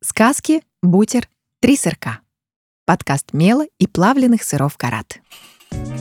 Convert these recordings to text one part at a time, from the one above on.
Сказки, бутер, три сырка. Подкаст мела и плавленых сыров карат.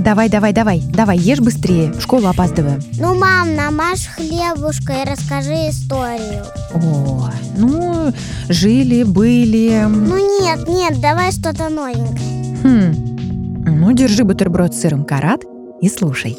Давай, давай, давай, давай, ешь быстрее, в школу опаздываем. Ну, мам, намажь хлебушка и расскажи историю. О, ну, жили, были. Ну нет, нет, давай что-то новенькое. Хм, ну, держи бутерброд с сыром карат и слушай.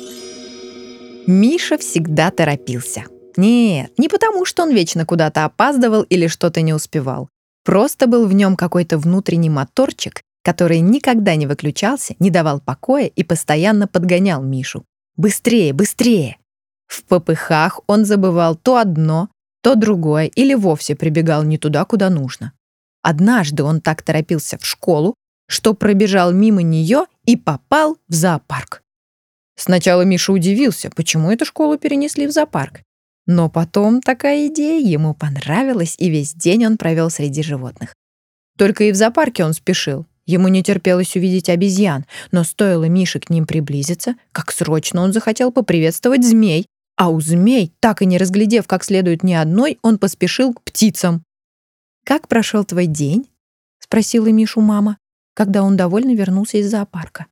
Миша всегда торопился. Нет, не потому, что он вечно куда-то опаздывал или что-то не успевал. Просто был в нем какой-то внутренний моторчик, который никогда не выключался, не давал покоя и постоянно подгонял Мишу. Быстрее, быстрее! В попыхах он забывал то одно, то другое или вовсе прибегал не туда, куда нужно. Однажды он так торопился в школу, что пробежал мимо нее и попал в зоопарк. Сначала Миша удивился, почему эту школу перенесли в зоопарк. Но потом такая идея ему понравилась, и весь день он провел среди животных. Только и в зоопарке он спешил. Ему не терпелось увидеть обезьян, но стоило Мише к ним приблизиться, как срочно он захотел поприветствовать змей. А у змей, так и не разглядев как следует ни одной, он поспешил к птицам. «Как прошел твой день?» — спросила Мишу мама, когда он довольно вернулся из зоопарка.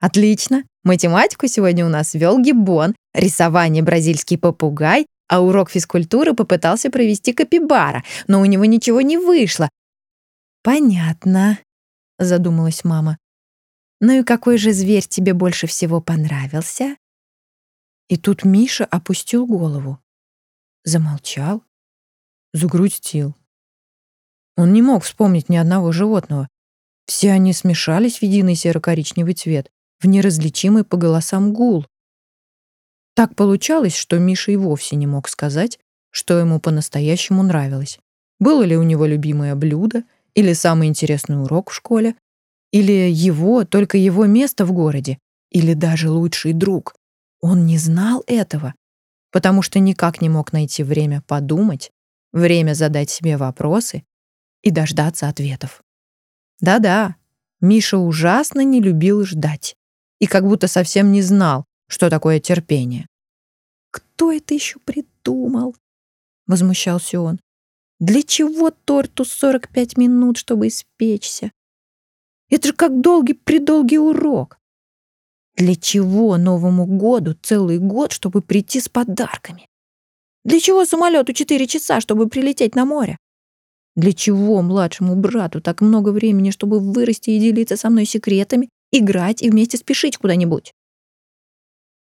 «Отлично. Математику сегодня у нас вел Гиббон, рисование бразильский попугай, а урок физкультуры попытался провести капибара, но у него ничего не вышло. «Понятно», — задумалась мама. «Ну и какой же зверь тебе больше всего понравился?» И тут Миша опустил голову. Замолчал, загрустил. Он не мог вспомнить ни одного животного. Все они смешались в единый серо-коричневый цвет, в неразличимый по голосам гул. Так получалось, что Миша и вовсе не мог сказать, что ему по-настоящему нравилось. Было ли у него любимое блюдо, или самый интересный урок в школе, или его, только его место в городе, или даже лучший друг. Он не знал этого, потому что никак не мог найти время подумать, время задать себе вопросы и дождаться ответов. Да-да, Миша ужасно не любил ждать и как будто совсем не знал, что такое терпение. «Кто это еще придумал?» — возмущался он. «Для чего торту 45 минут, чтобы испечься? Это же как долгий-предолгий урок. Для чего Новому году целый год, чтобы прийти с подарками? Для чего самолету 4 часа, чтобы прилететь на море? Для чего младшему брату так много времени, чтобы вырасти и делиться со мной секретами, играть и вместе спешить куда-нибудь?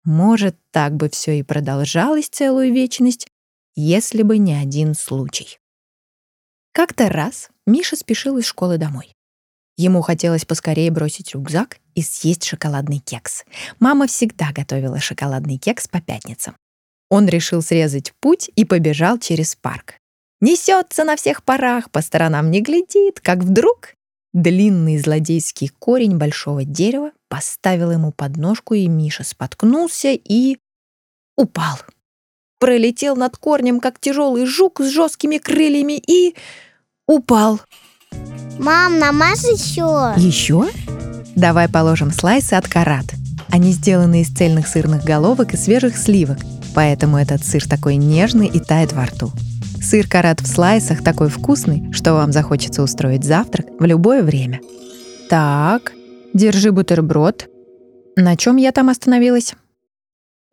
Может, так бы все и продолжалось целую вечность, если бы не один случай. Как-то раз Миша спешил из школы домой. Ему хотелось поскорее бросить рюкзак и съесть шоколадный кекс. Мама всегда готовила шоколадный кекс по пятницам. Он решил срезать путь и побежал через парк. Несется на всех парах, по сторонам не глядит, как вдруг длинный злодейский корень большого дерева поставил ему подножку, и Миша споткнулся и... упал. Пролетел над корнем, как тяжелый жук с жесткими крыльями, и... упал. Мам, намажь еще. Еще? Давай положим слайсы от карат. Они сделаны из цельных сырных головок и свежих сливок, поэтому этот сыр такой нежный и тает во рту. Сыр карат в слайсах такой вкусный, что вам захочется устроить завтрак в любое время. Так, Держи бутерброд. На чем я там остановилась?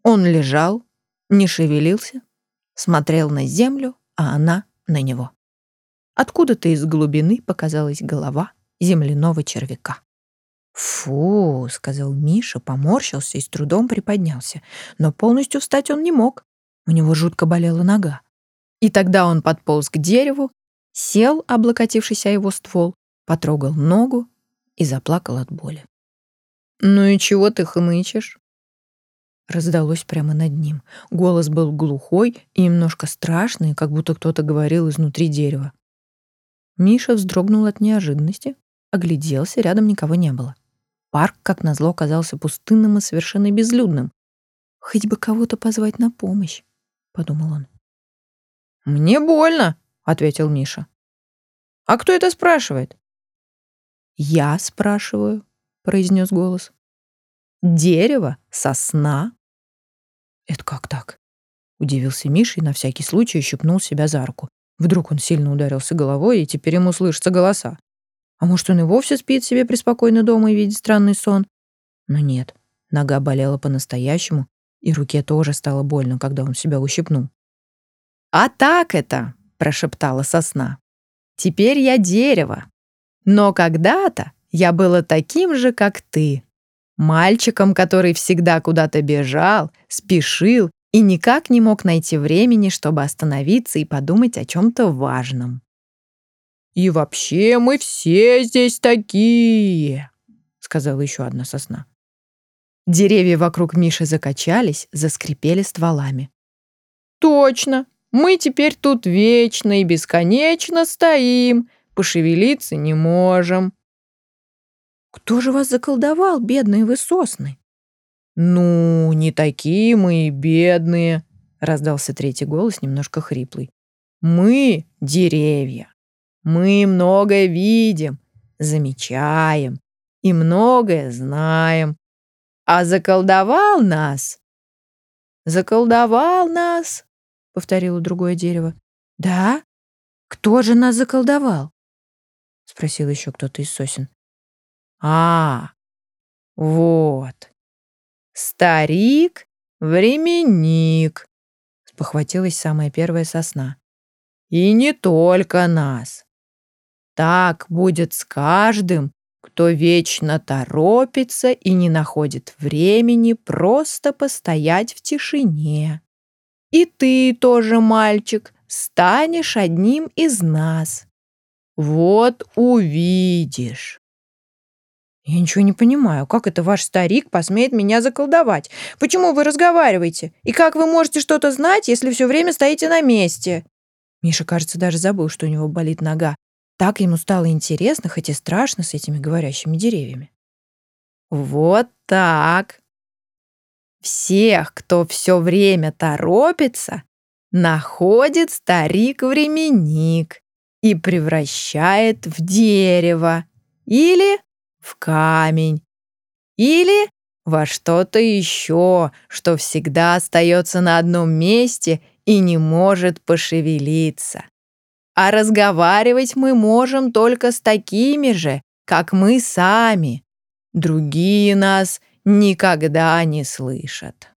Он лежал, не шевелился, смотрел на землю, а она на него. Откуда-то из глубины показалась голова земляного червяка. «Фу», — сказал Миша, поморщился и с трудом приподнялся. Но полностью встать он не мог. У него жутко болела нога. И тогда он подполз к дереву, сел, облокотившись о его ствол, потрогал ногу и заплакал от боли. «Ну и чего ты хнычешь?» Раздалось прямо над ним. Голос был глухой и немножко страшный, как будто кто-то говорил изнутри дерева. Миша вздрогнул от неожиданности, огляделся, рядом никого не было. Парк, как назло, оказался пустынным и совершенно безлюдным. «Хоть бы кого-то позвать на помощь», — подумал он. «Мне больно», — ответил Миша. «А кто это спрашивает?» «Я спрашиваю», — произнес голос. «Дерево? Сосна?» «Это как так?» — удивился Миша и на всякий случай щипнул себя за руку. Вдруг он сильно ударился головой, и теперь ему слышатся голоса. А может, он и вовсе спит себе преспокойно дома и видит странный сон? Но нет, нога болела по-настоящему, и руке тоже стало больно, когда он себя ущипнул. «А так это!» — прошептала сосна. «Теперь я дерево. Но когда-то я была таким же, как ты. Мальчиком, который всегда куда-то бежал, спешил и никак не мог найти времени, чтобы остановиться и подумать о чем-то важном. «И вообще мы все здесь такие», — сказала еще одна сосна. Деревья вокруг Миши закачались, заскрипели стволами. «Точно! Мы теперь тут вечно и бесконечно стоим, пошевелиться не можем». «Кто же вас заколдовал, бедные вы сосны?» «Ну, не такие мы и бедные», — раздался третий голос, немножко хриплый. «Мы — деревья. Мы многое видим, замечаем и многое знаем. А заколдовал нас...» «Заколдовал нас», — повторило другое дерево. «Да? Кто же нас заколдовал?» — спросил еще кто-то из сосен. «А, вот, «Старик-временник», — спохватилась самая первая сосна. «И не только нас. Так будет с каждым, кто вечно торопится и не находит времени просто постоять в тишине. И ты тоже, мальчик, станешь одним из нас. Вот увидишь. «Я ничего не понимаю. Как это ваш старик посмеет меня заколдовать? Почему вы разговариваете? И как вы можете что-то знать, если все время стоите на месте?» Миша, кажется, даже забыл, что у него болит нога. Так ему стало интересно, хоть и страшно с этими говорящими деревьями. «Вот так. Всех, кто все время торопится, находит старик-временник и превращает в дерево или в камень или во что-то еще, что всегда остается на одном месте и не может пошевелиться. А разговаривать мы можем только с такими же, как мы сами. Другие нас никогда не слышат.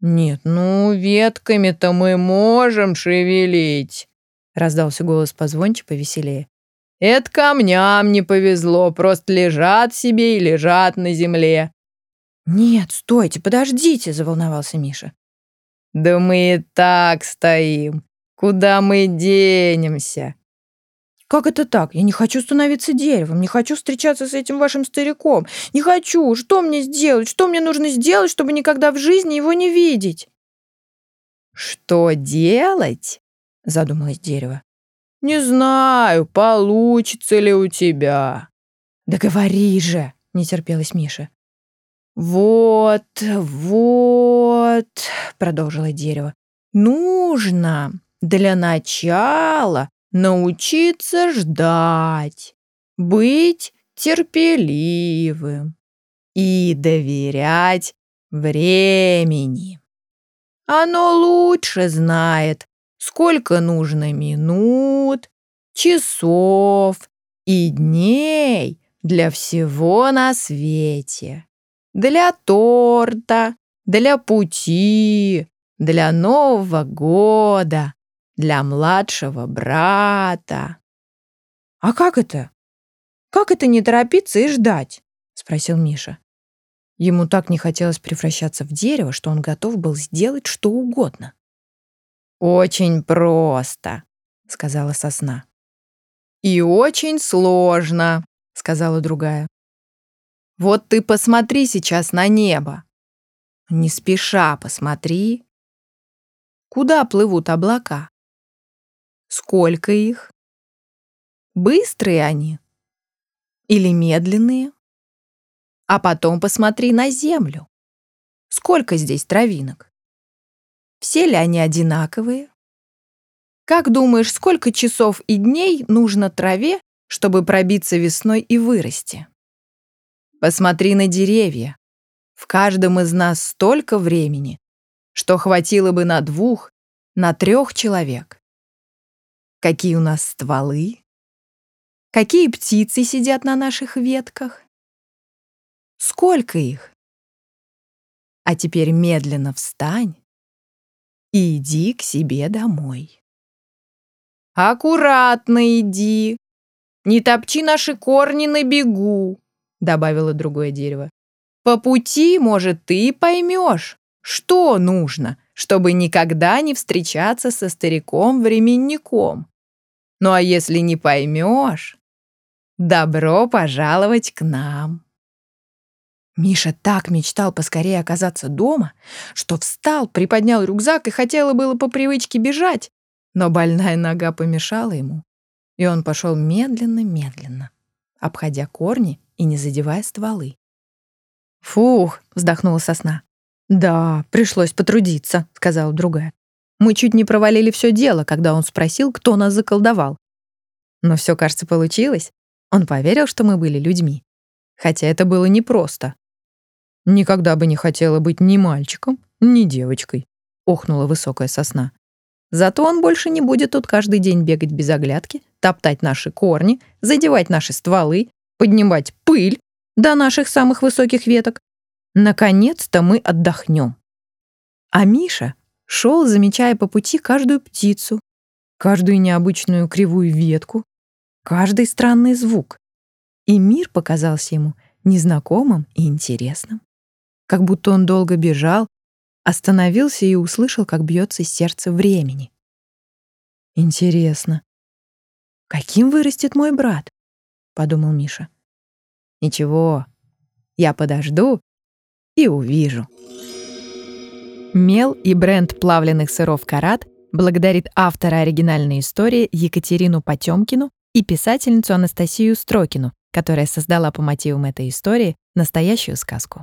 «Нет, ну, ветками-то мы можем шевелить», — раздался голос позвонче повеселее. Это камням не повезло, просто лежат себе и лежат на земле. Нет, стойте, подождите, заволновался Миша. Да мы и так стоим. Куда мы денемся? Как это так? Я не хочу становиться деревом, не хочу встречаться с этим вашим стариком. Не хочу. Что мне сделать? Что мне нужно сделать, чтобы никогда в жизни его не видеть? Что делать? Задумалось дерево. «Не знаю, получится ли у тебя». «Да говори же!» — не терпелась Миша. «Вот, вот», — продолжило дерево, «нужно для начала научиться ждать, быть терпеливым и доверять времени. Оно лучше знает, сколько нужно минут, часов и дней для всего на свете. Для торта, для пути, для Нового года, для младшего брата. «А как это? Как это не торопиться и ждать?» — спросил Миша. Ему так не хотелось превращаться в дерево, что он готов был сделать что угодно. «Очень просто», — сказала сосна. «И очень сложно», — сказала другая. «Вот ты посмотри сейчас на небо. Не спеша посмотри. Куда плывут облака? Сколько их? Быстрые они или медленные? А потом посмотри на землю. Сколько здесь травинок? Все ли они одинаковые? Как думаешь, сколько часов и дней нужно траве, чтобы пробиться весной и вырасти? Посмотри на деревья. В каждом из нас столько времени, что хватило бы на двух, на трех человек. какие у нас стволы, какие птицы сидят на наших ветках, сколько их. А теперь медленно встань иди к себе домой. Аккуратно иди, не топчи наши корни на бегу, добавило другое дерево. По пути, может, ты поймешь, что нужно, чтобы никогда не встречаться со стариком-временником. Ну а если не поймешь, добро пожаловать к нам. Миша так мечтал поскорее оказаться дома, что встал, приподнял рюкзак и хотела было по привычке бежать, но больная нога помешала ему, и он пошел медленно-медленно, обходя корни и не задевая стволы. «Фух!» — вздохнула сосна. «Да, пришлось потрудиться», — сказала другая. «Мы чуть не провалили все дело, когда он спросил, кто нас заколдовал. Но все, кажется, получилось. Он поверил, что мы были людьми. Хотя это было непросто. «Никогда бы не хотела быть ни мальчиком, ни девочкой», — охнула высокая сосна. «Зато он больше не будет тут каждый день бегать без оглядки, топтать наши корни, задевать наши стволы, поднимать пыль до наших самых высоких веток. Наконец-то мы отдохнем. А Миша шел, замечая по пути каждую птицу, каждую необычную кривую ветку, каждый странный звук. И мир показался ему незнакомым и интересным. Как будто он долго бежал, остановился и услышал, как бьется сердце времени. Интересно, каким вырастет мой брат? подумал Миша. Ничего, я подожду и увижу. Мел и бренд плавленных сыров «Карат» благодарит автора оригинальной истории Екатерину Потемкину и писательницу Анастасию Строкину, которая создала по мотивам этой истории настоящую сказку.